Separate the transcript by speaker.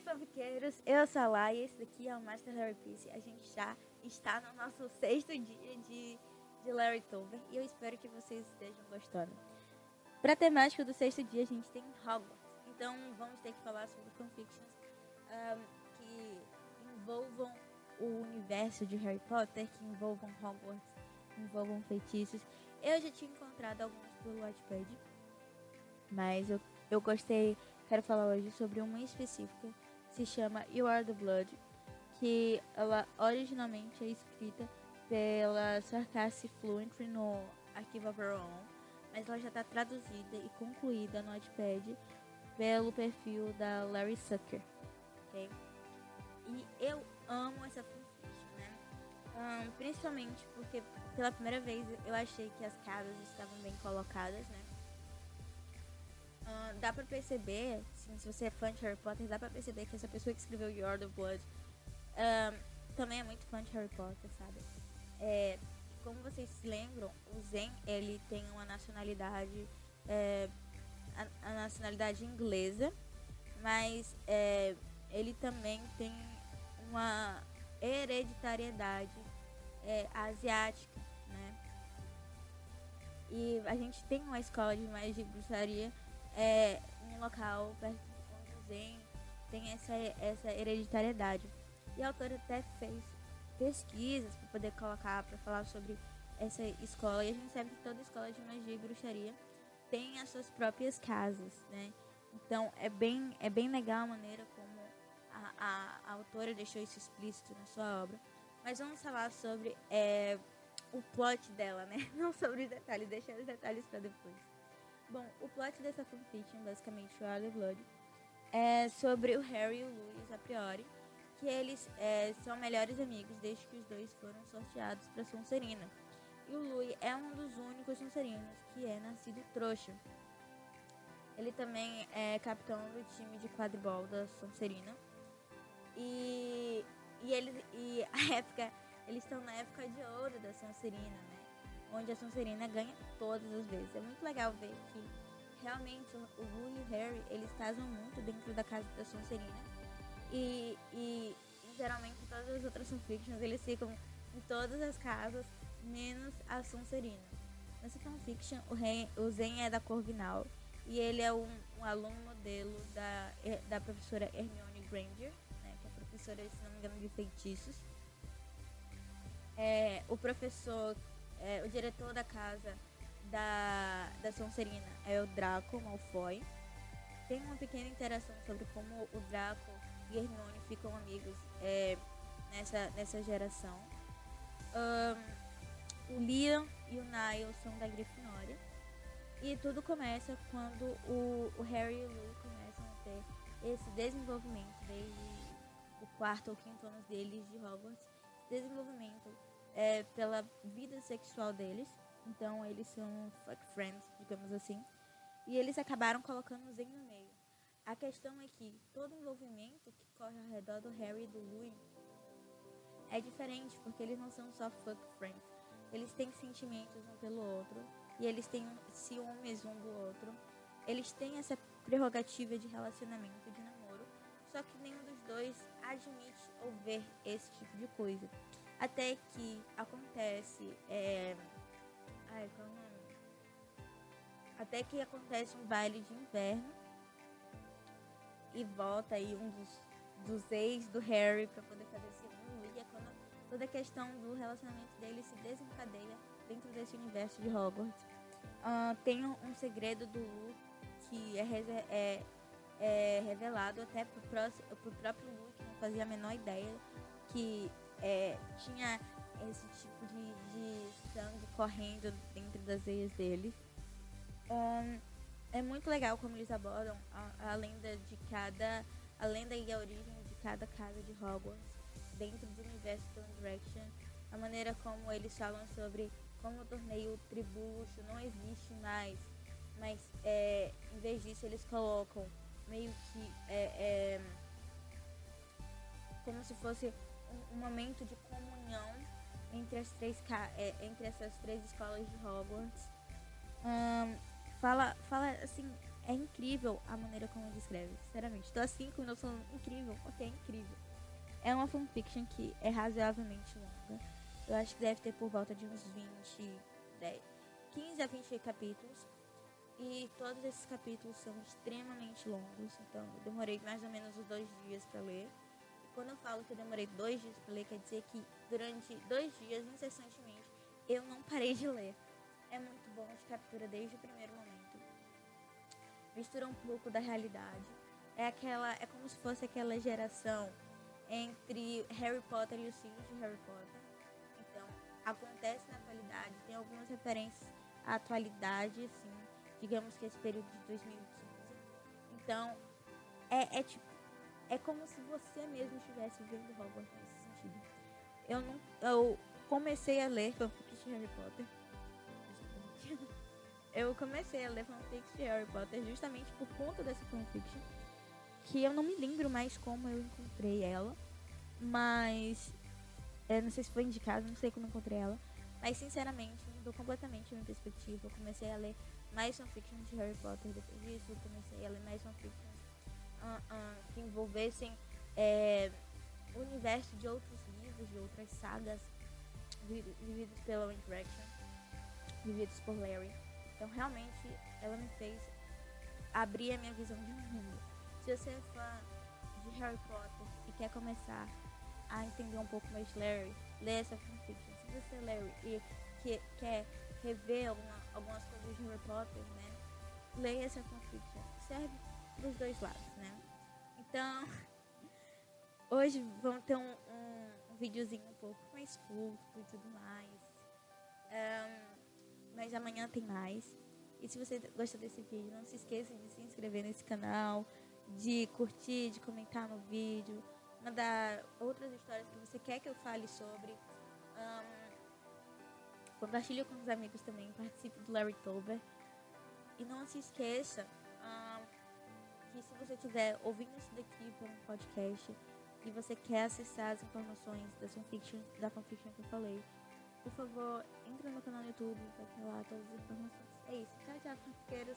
Speaker 1: aí, fanfiqueiros? Eu sou a Lai e esse daqui é o Master Harry Piece. A gente já está no nosso sexto dia de, de Larry Tover e eu espero que vocês estejam gostando. Para a temática do sexto dia, a gente tem Hogwarts. Então, vamos ter que falar sobre fanfictions um, que envolvam o universo de Harry Potter, que envolvam Hogwarts, que envolvam feitiços. Eu já tinha encontrado alguns pelo Wattpad, mas eu, eu gostei quero falar hoje sobre uma específica, se chama You Are the Blood, que ela originalmente é escrita pela Sarcassi Fluentry no Arquivo Own, mas ela já está traduzida e concluída no Notepad pelo perfil da Larry Sucker, ok? E eu amo essa fanfiction, né? Um, principalmente porque pela primeira vez eu achei que as casas estavam bem colocadas, né? Dá pra perceber, assim, se você é fã de Harry Potter, dá pra perceber que essa pessoa que escreveu Your the Blood uh, também é muito fã de Harry Potter, sabe? É, como vocês se lembram, o Zen, ele tem uma nacionalidade, é, a, a, nacionalidade inglesa, mas é, ele também tem uma hereditariedade é, asiática, né? E a gente tem uma escola de magia de bruxaria é, um local perto de Zen tem essa, essa hereditariedade. E a autora até fez pesquisas para poder colocar, para falar sobre essa escola. E a gente sabe que toda escola de magia e bruxaria tem as suas próprias casas, né? Então é bem, é bem legal a maneira como a, a, a autora deixou isso explícito na sua obra. Mas vamos falar sobre é, o plot dela, né? Não sobre os detalhes, deixar os detalhes para depois. Bom, o plot dessa fanfiction, basicamente, o the Blood, é sobre o Harry e o Louis a priori, que eles é, são melhores amigos desde que os dois foram sorteados para Sonserina. E o Louis é um dos únicos Sonserinos que é nascido trouxa. Ele também é capitão do time de quadribol da Sonserina. E, e, eles, e a época, eles estão na época de ouro da Sonserina, né? Onde a Sonserina ganha todas as vezes. É muito legal ver que realmente o Ru e o Harry, eles casam muito dentro da casa da Sonserina. E, e, geralmente todas as outras fanfictions, eles ficam em todas as casas, menos a Sonserina. Nessa fanfiction, o, rei, o Zen é da Corvinal e ele é um, um, aluno modelo da, da professora Hermione Granger, né, que é professora, se não me engano, de feitiços. É, o professor é, o diretor da casa da, da Sonserina é o Draco Malfoy. Tem uma pequena interação sobre como o Draco e Hermione ficam amigos é, nessa, nessa geração. Um, o Liam e o Niall são da Grifinória. E tudo começa quando o, o Harry e o Lou começam a ter esse desenvolvimento desde o quarto ou quinto ano deles de Hogwarts. Desenvolvimento é, pela vida sexual deles. Então eles são fuck friends, digamos assim. E eles acabaram colocando o Zen no meio. A questão é que todo envolvimento que corre ao redor do Harry e do Louis é diferente, porque eles não são só fuck friends. Eles têm sentimentos um pelo outro e eles têm ciúmes um do outro. Eles têm essa prerrogativa de relacionamento, de namoro, só que nenhum dos dois admite ou ver esse tipo de coisa. Até que acontece. É... Ai, qual é? Até que acontece um baile de inverno. E volta aí um dos, dos ex do Harry para poder fazer esse mundo. E é quando toda a questão do relacionamento dele se desencadeia dentro desse universo de Hogwarts. Uh, tem um, segredo do Lu que é, é, é revelado até pro, próximo, pro próprio que não fazia a menor ideia que é, tinha esse tipo de, de sangue correndo dentro das veias dele. Um, é muito legal como eles abordam a, a, lenda de cada. a lenda e a origem de cada casa de Hogwarts dentro do universo do One Direction. A maneira como eles falam sobre como o torneio tributo não existe mais. Mas é, em vez disso eles colocam meio que é, é como se fosse um, momento de comunhão entre as três é, entre essas três escolas de Hogwarts. Um, fala, fala assim, é incrível a maneira como ele escreve, sinceramente. Tô assim com noção incrível, ok, incrível. É uma fanfiction que é razoavelmente longa. Eu acho que deve ter por volta de uns 20, 10, 15 a 20 capítulos. E todos esses capítulos são extremamente longos, então eu demorei mais ou menos uns dois dias para ler. Quando eu falo que eu demorei dois dias para ler, quer dizer que durante dois dias, incessantemente, eu não parei de ler. É muito bom, te captura desde o primeiro momento. Mistura um pouco da realidade. É aquela, é como se fosse aquela geração entre Harry Potter e os filhos de Harry Potter. Então, acontece na atualidade, tem algumas referências à atualidade, assim, digamos que esse período de 2015. Então, é, é tipo, é como se você mesmo estivesse vivendo Hogwarts nesse sentido. Eu não, eu comecei a ler fanfics de Harry Potter. Eu comecei a ler fanfics de Harry Potter justamente por conta dessa fanfiction. Que eu não me lembro mais como eu encontrei ela. Mas. Eu não sei se foi indicado, não sei como encontrei ela. Mas sinceramente, mudou completamente a minha perspectiva. Eu comecei a ler mais fanfictions de Harry Potter depois disso. Eu comecei a ler mais fanfictions uh, uh, que envolvessem é, o universo de outros livros, de outras sagas vividos pela One Direction, vividos por Larry. Então realmente ela me fez abrir a minha visão de mundo. Se você é fã de Harry Potter e quer começar a entender um pouco mais Larry, lê essa fanfiction. Se você é Larry e que, quer rever alguma, algumas coisas de Harry Potter, né? Leia essa fanfiction. Serve dos dois lados, né? Então, hoje vamos ter um, um, um videozinho um pouco mais curto e tudo mais. Um, mas amanhã tem mais. E se você gostou desse vídeo, não se esqueça de se inscrever nesse canal, de curtir, de comentar no vídeo, mandar outras histórias que você quer que eu fale sobre. Um, Compartilhe com os amigos também, participe do Larry Tober. E não se esqueça um, que se você estiver ouvindo isso daqui por um podcast e você quer acessar as informações da fanfiction, da fanfiction que eu falei, por favor, entre no meu canal no YouTube, vai ter lá todas as informações. É isso. Tchau, tchau, fanfiqueiros.